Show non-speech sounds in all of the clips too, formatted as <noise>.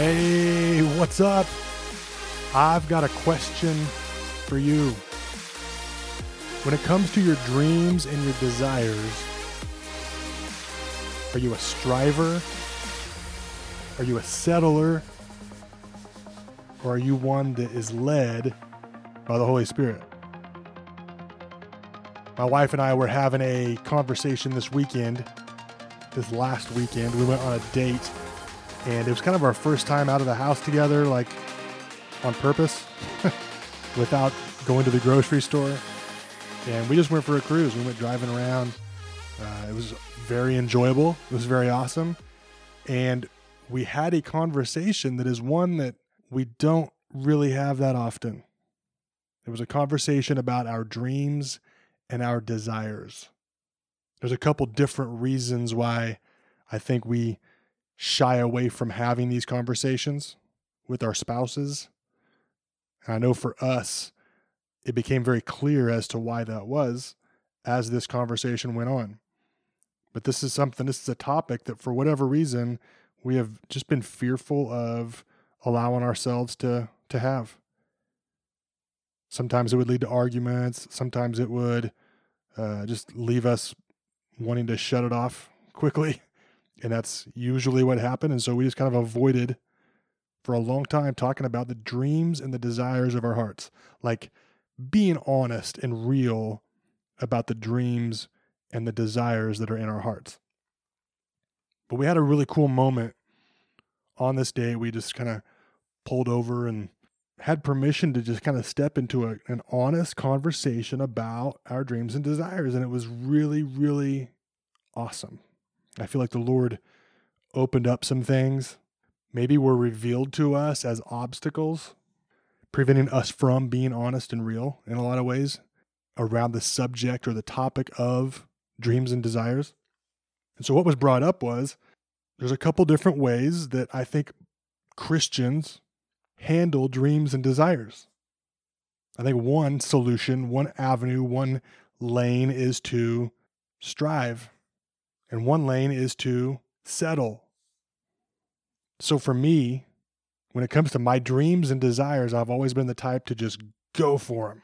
Hey, what's up? I've got a question for you. When it comes to your dreams and your desires, are you a striver? Are you a settler? Or are you one that is led by the Holy Spirit? My wife and I were having a conversation this weekend, this last weekend. We went on a date and it was kind of our first time out of the house together, like on purpose, <laughs> without going to the grocery store. And we just went for a cruise. We went driving around. Uh, it was very enjoyable. It was very awesome. And we had a conversation that is one that we don't really have that often. It was a conversation about our dreams and our desires. There's a couple different reasons why I think we shy away from having these conversations with our spouses. And I know for us, it became very clear as to why that was as this conversation went on. But this is something, this is a topic that for whatever reason, we have just been fearful of allowing ourselves to, to have. Sometimes it would lead to arguments, sometimes it would uh, just leave us wanting to shut it off quickly. <laughs> And that's usually what happened. And so we just kind of avoided for a long time talking about the dreams and the desires of our hearts, like being honest and real about the dreams and the desires that are in our hearts. But we had a really cool moment on this day. We just kind of pulled over and had permission to just kind of step into a, an honest conversation about our dreams and desires. And it was really, really awesome. I feel like the Lord opened up some things, maybe were revealed to us as obstacles, preventing us from being honest and real in a lot of ways around the subject or the topic of dreams and desires. And so, what was brought up was there's a couple different ways that I think Christians handle dreams and desires. I think one solution, one avenue, one lane is to strive and one lane is to settle. So for me, when it comes to my dreams and desires, I've always been the type to just go for them.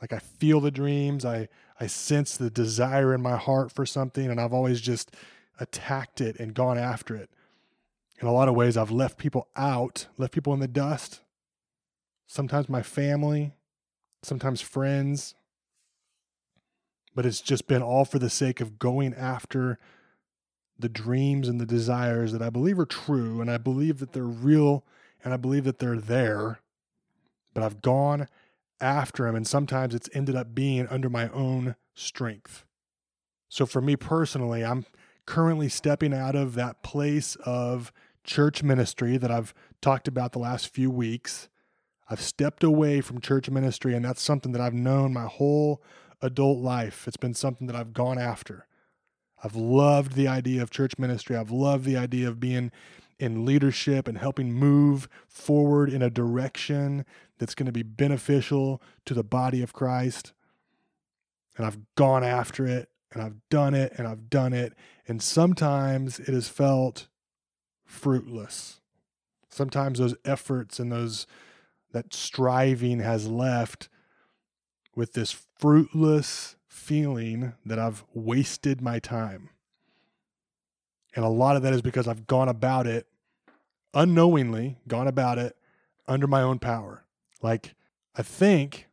Like I feel the dreams, I I sense the desire in my heart for something and I've always just attacked it and gone after it. In a lot of ways I've left people out, left people in the dust. Sometimes my family, sometimes friends, but it's just been all for the sake of going after the dreams and the desires that I believe are true and I believe that they're real and I believe that they're there. But I've gone after them and sometimes it's ended up being under my own strength. So for me personally, I'm currently stepping out of that place of church ministry that I've talked about the last few weeks. I've stepped away from church ministry and that's something that I've known my whole adult life. It's been something that I've gone after. I've loved the idea of church ministry. I've loved the idea of being in leadership and helping move forward in a direction that's going to be beneficial to the body of Christ. And I've gone after it and I've done it and I've done it. And sometimes it has felt fruitless. Sometimes those efforts and those that striving has left with this fruitless feeling that I've wasted my time. And a lot of that is because I've gone about it unknowingly, gone about it under my own power. Like, I think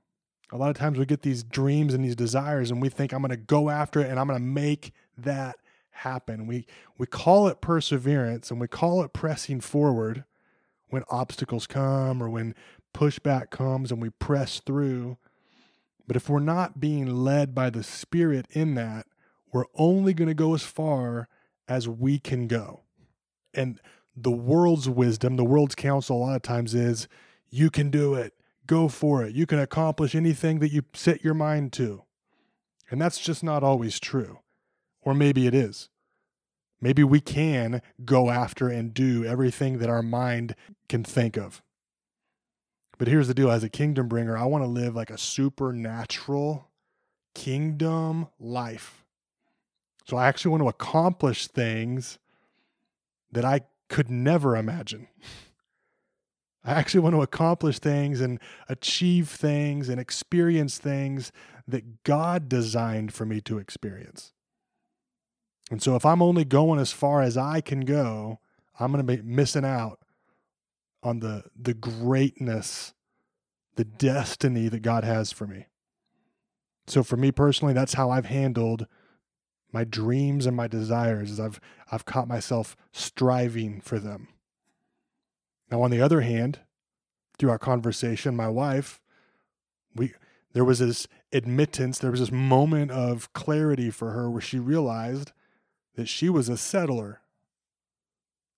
a lot of times we get these dreams and these desires and we think I'm going to go after it and I'm going to make that happen. We we call it perseverance and we call it pressing forward when obstacles come or when pushback comes and we press through. But if we're not being led by the Spirit in that, we're only going to go as far as we can go. And the world's wisdom, the world's counsel, a lot of times is you can do it, go for it, you can accomplish anything that you set your mind to. And that's just not always true. Or maybe it is. Maybe we can go after and do everything that our mind can think of. But here's the deal as a kingdom bringer, I want to live like a supernatural kingdom life. So I actually want to accomplish things that I could never imagine. <laughs> I actually want to accomplish things and achieve things and experience things that God designed for me to experience. And so if I'm only going as far as I can go, I'm going to be missing out on the the greatness, the destiny that God has for me. So for me personally, that's how I've handled my dreams and my desires is I've I've caught myself striving for them. Now on the other hand, through our conversation, my wife, we there was this admittance, there was this moment of clarity for her where she realized that she was a settler.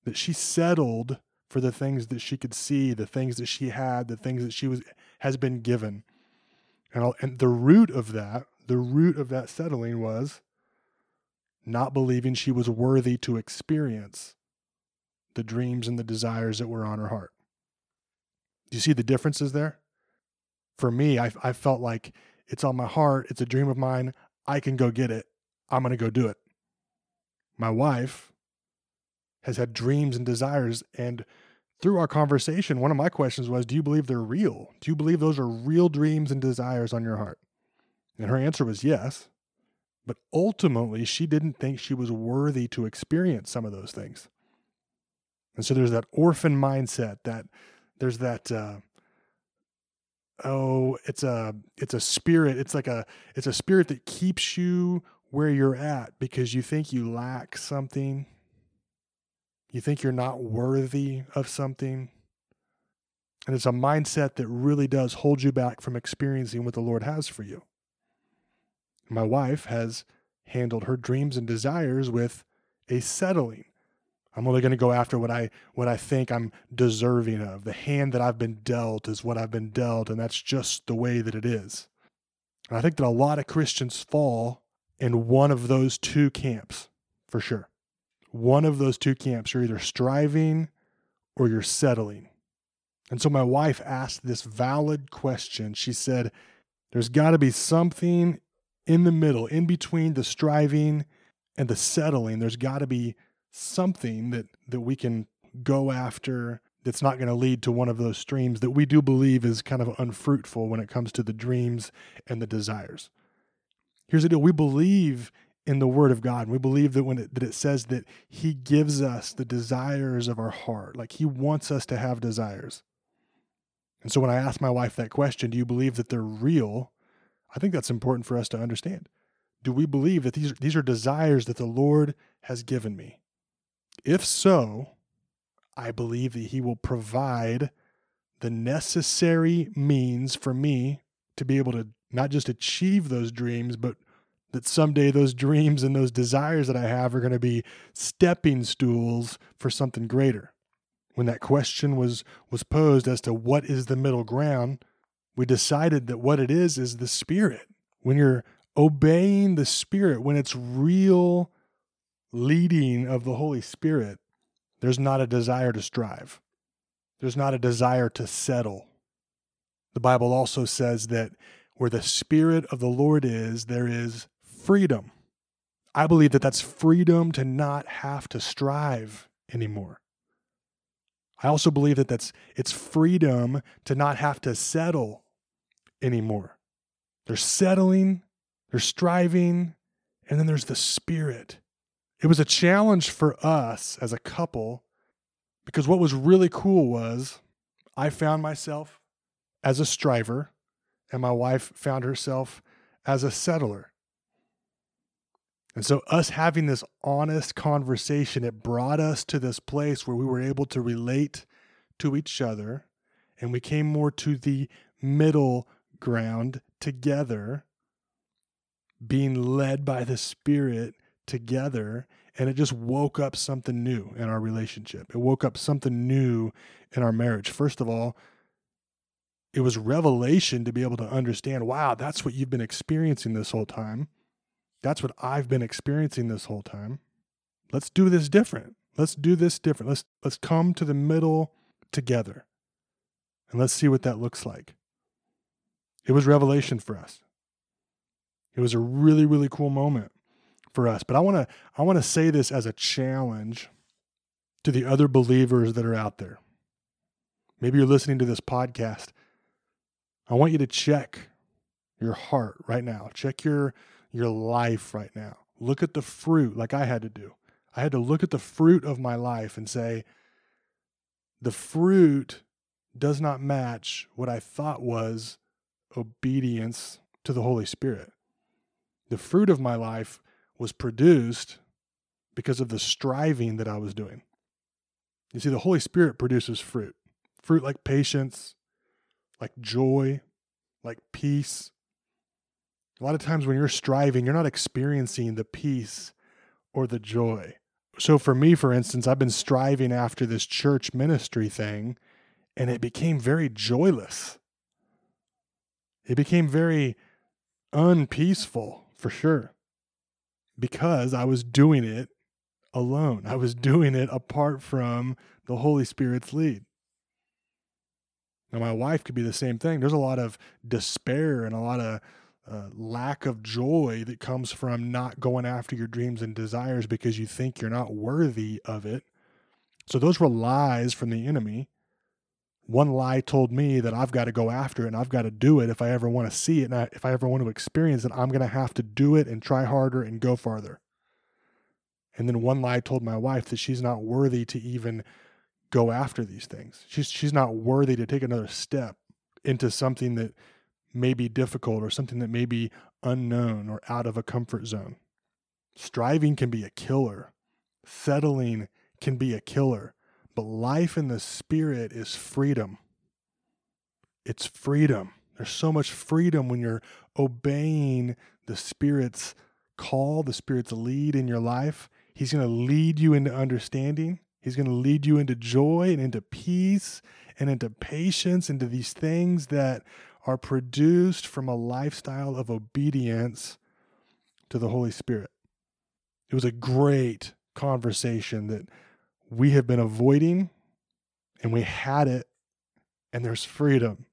That she settled for the things that she could see, the things that she had, the things that she was has been given. And, I'll, and the root of that, the root of that settling was not believing she was worthy to experience the dreams and the desires that were on her heart. Do you see the differences there? For me, I, I felt like it's on my heart, it's a dream of mine, I can go get it, I'm going to go do it. My wife has had dreams and desires, and through our conversation, one of my questions was, Do you believe they're real? Do you believe those are real dreams and desires on your heart? And her answer was yes. But ultimately, she didn't think she was worthy to experience some of those things. And so there's that orphan mindset that there's that uh, oh it's a it's a spirit it's like a it's a spirit that keeps you where you're at because you think you lack something you think you're not worthy of something and it's a mindset that really does hold you back from experiencing what the lord has for you my wife has handled her dreams and desires with a settling. I'm only going to go after what I what I think I'm deserving of. The hand that I've been dealt is what I've been dealt, and that's just the way that it is. And I think that a lot of Christians fall in one of those two camps, for sure. One of those two camps. You're either striving or you're settling. And so my wife asked this valid question. She said, There's got to be something in the middle, in between the striving and the settling, there's got to be something that that we can go after that's not going to lead to one of those streams that we do believe is kind of unfruitful when it comes to the dreams and the desires. Here's the deal: we believe in the Word of God. We believe that when it, that it says that He gives us the desires of our heart, like He wants us to have desires. And so when I ask my wife that question, do you believe that they're real? I think that's important for us to understand. Do we believe that these, these are desires that the Lord has given me? If so, I believe that He will provide the necessary means for me to be able to not just achieve those dreams, but that someday those dreams and those desires that I have are going to be stepping stools for something greater. When that question was was posed as to what is the middle ground, we decided that what it is is the Spirit. When you're obeying the Spirit, when it's real leading of the Holy Spirit, there's not a desire to strive, there's not a desire to settle. The Bible also says that where the Spirit of the Lord is, there is freedom. I believe that that's freedom to not have to strive anymore. I also believe that that's it's freedom to not have to settle anymore. They're settling, they're striving, and then there's the spirit. It was a challenge for us as a couple because what was really cool was I found myself as a striver, and my wife found herself as a settler. And so, us having this honest conversation, it brought us to this place where we were able to relate to each other and we came more to the middle ground together, being led by the Spirit together, and it just woke up something new in our relationship. It woke up something new in our marriage. First of all, it was revelation to be able to understand wow, that's what you've been experiencing this whole time. That's what I've been experiencing this whole time. Let's do this different. Let's do this different. Let's let's come to the middle together. And let's see what that looks like. It was revelation for us. It was a really really cool moment for us. But I want to I want to say this as a challenge to the other believers that are out there. Maybe you're listening to this podcast. I want you to check your heart right now. Check your your life right now. Look at the fruit like I had to do. I had to look at the fruit of my life and say the fruit does not match what I thought was obedience to the Holy Spirit. The fruit of my life was produced because of the striving that I was doing. You see, the Holy Spirit produces fruit fruit like patience, like joy, like peace. A lot of times when you're striving, you're not experiencing the peace or the joy. So, for me, for instance, I've been striving after this church ministry thing, and it became very joyless. It became very unpeaceful for sure because I was doing it alone. I was doing it apart from the Holy Spirit's lead. Now, my wife could be the same thing. There's a lot of despair and a lot of uh, lack of joy that comes from not going after your dreams and desires because you think you're not worthy of it. So, those were lies from the enemy. One lie told me that I've got to go after it and I've got to do it if I ever want to see it. And I, if I ever want to experience it, I'm going to have to do it and try harder and go farther. And then one lie told my wife that she's not worthy to even go after these things. She's she's not worthy to take another step into something that may be difficult or something that may be unknown or out of a comfort zone. Striving can be a killer. Settling can be a killer. But life in the spirit is freedom. It's freedom. There's so much freedom when you're obeying the Spirit's call, the Spirit's lead in your life. He's going to lead you into understanding. He's going to lead you into joy and into peace and into patience, into these things that are produced from a lifestyle of obedience to the Holy Spirit. It was a great conversation that we have been avoiding, and we had it, and there's freedom.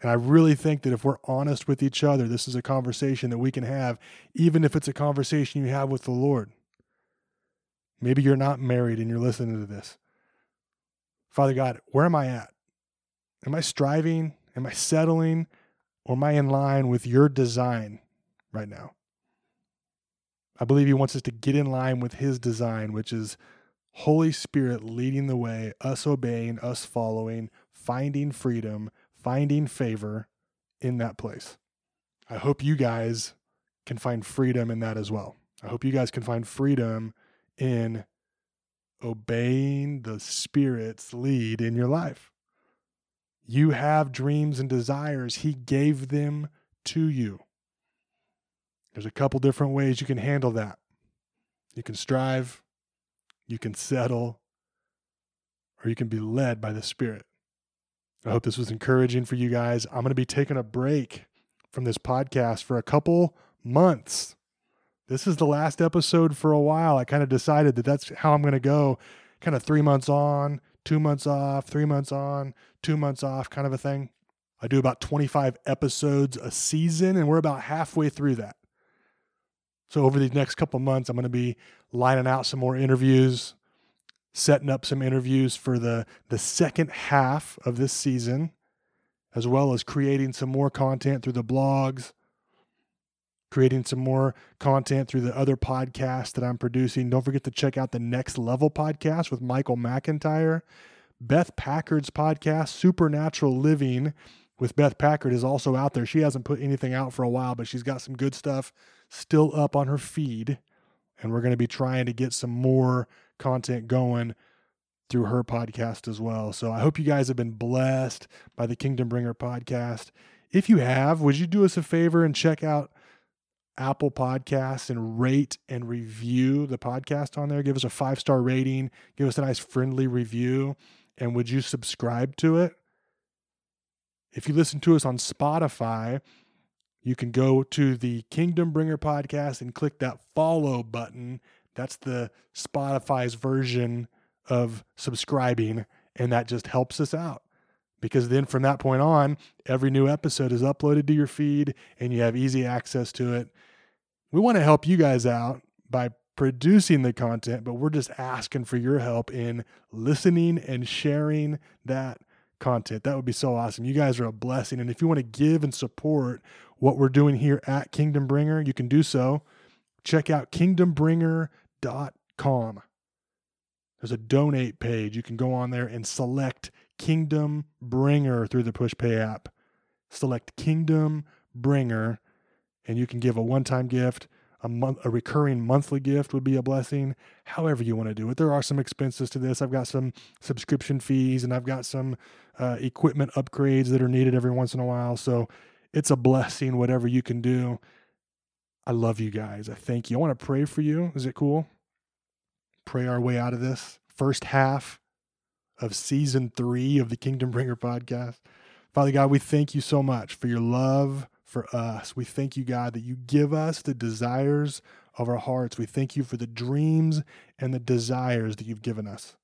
And I really think that if we're honest with each other, this is a conversation that we can have, even if it's a conversation you have with the Lord. Maybe you're not married and you're listening to this. Father God, where am I at? Am I striving? Am I settling? Or am I in line with your design right now? I believe He wants us to get in line with His design, which is Holy Spirit leading the way, us obeying, us following, finding freedom, finding favor in that place. I hope you guys can find freedom in that as well. I hope you guys can find freedom in obeying the Spirit's lead in your life. You have dreams and desires, He gave them to you. There's a couple different ways you can handle that. You can strive, you can settle, or you can be led by the Spirit. I hope this was encouraging for you guys. I'm going to be taking a break from this podcast for a couple months this is the last episode for a while. I kind of decided that that's how I'm going to go, kind of three months on, two months off, three months on, two months off, kind of a thing. I do about 25 episodes a season, and we're about halfway through that. So, over these next couple months, I'm going to be lining out some more interviews, setting up some interviews for the, the second half of this season, as well as creating some more content through the blogs creating some more content through the other podcasts that I'm producing. Don't forget to check out the Next Level podcast with Michael McIntyre. Beth Packard's podcast, Supernatural Living with Beth Packard, is also out there. She hasn't put anything out for a while, but she's got some good stuff still up on her feed. And we're going to be trying to get some more content going through her podcast as well. So I hope you guys have been blessed by the Kingdom Bringer podcast. If you have, would you do us a favor and check out Apple Podcasts and rate and review the podcast on there? Give us a five star rating, give us a nice friendly review, and would you subscribe to it? If you listen to us on Spotify, you can go to the Kingdom Bringer podcast and click that follow button. That's the Spotify's version of subscribing, and that just helps us out. Because then from that point on, every new episode is uploaded to your feed and you have easy access to it. We want to help you guys out by producing the content, but we're just asking for your help in listening and sharing that content. That would be so awesome. You guys are a blessing. And if you want to give and support what we're doing here at Kingdom Bringer, you can do so. Check out kingdombringer.com. There's a donate page. You can go on there and select Kingdom Bringer through the PushPay app. Select Kingdom Bringer, and you can give a one time gift. A, month, a recurring monthly gift would be a blessing. However, you want to do it. There are some expenses to this. I've got some subscription fees and I've got some uh, equipment upgrades that are needed every once in a while. So it's a blessing, whatever you can do. I love you guys. I thank you. I want to pray for you. Is it cool? Pray our way out of this. First half of season three of the Kingdom Bringer podcast. Father God, we thank you so much for your love for us. We thank you, God, that you give us the desires of our hearts. We thank you for the dreams and the desires that you've given us.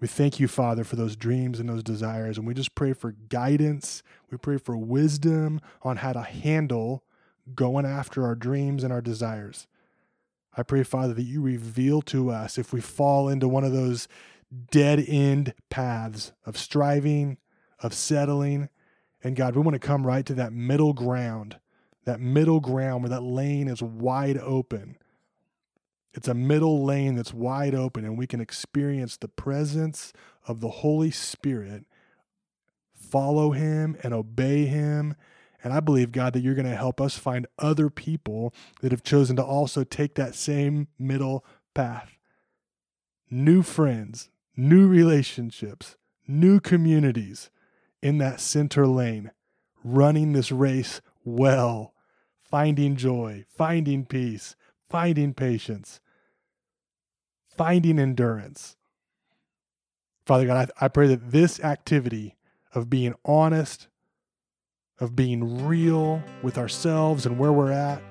We thank you, Father, for those dreams and those desires. And we just pray for guidance. We pray for wisdom on how to handle going after our dreams and our desires. I pray, Father, that you reveal to us if we fall into one of those dead end paths of striving, of settling. And God, we want to come right to that middle ground, that middle ground where that lane is wide open. It's a middle lane that's wide open, and we can experience the presence of the Holy Spirit, follow Him and obey Him. And I believe, God, that you're going to help us find other people that have chosen to also take that same middle path. New friends, new relationships, new communities in that center lane, running this race well, finding joy, finding peace, finding patience, finding endurance. Father God, I, I pray that this activity of being honest, of being real with ourselves and where we're at,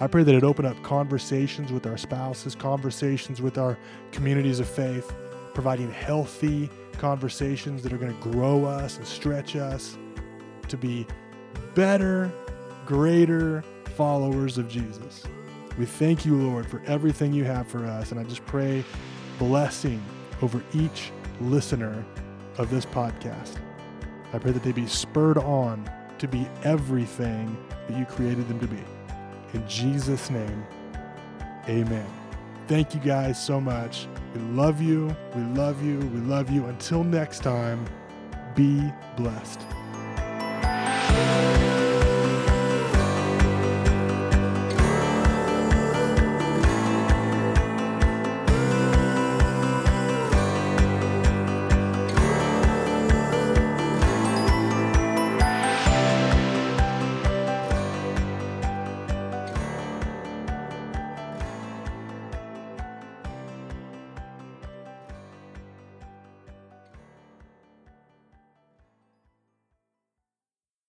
I pray that it open up conversations with our spouses, conversations with our communities of faith, providing healthy conversations that are going to grow us and stretch us to be better, greater followers of Jesus. We thank you, Lord, for everything you have for us. And I just pray blessing over each listener of this podcast. I pray that they be spurred on to be everything that you created them to be. In Jesus' name, amen. Thank you guys so much. We love you. We love you. We love you. Until next time, be blessed.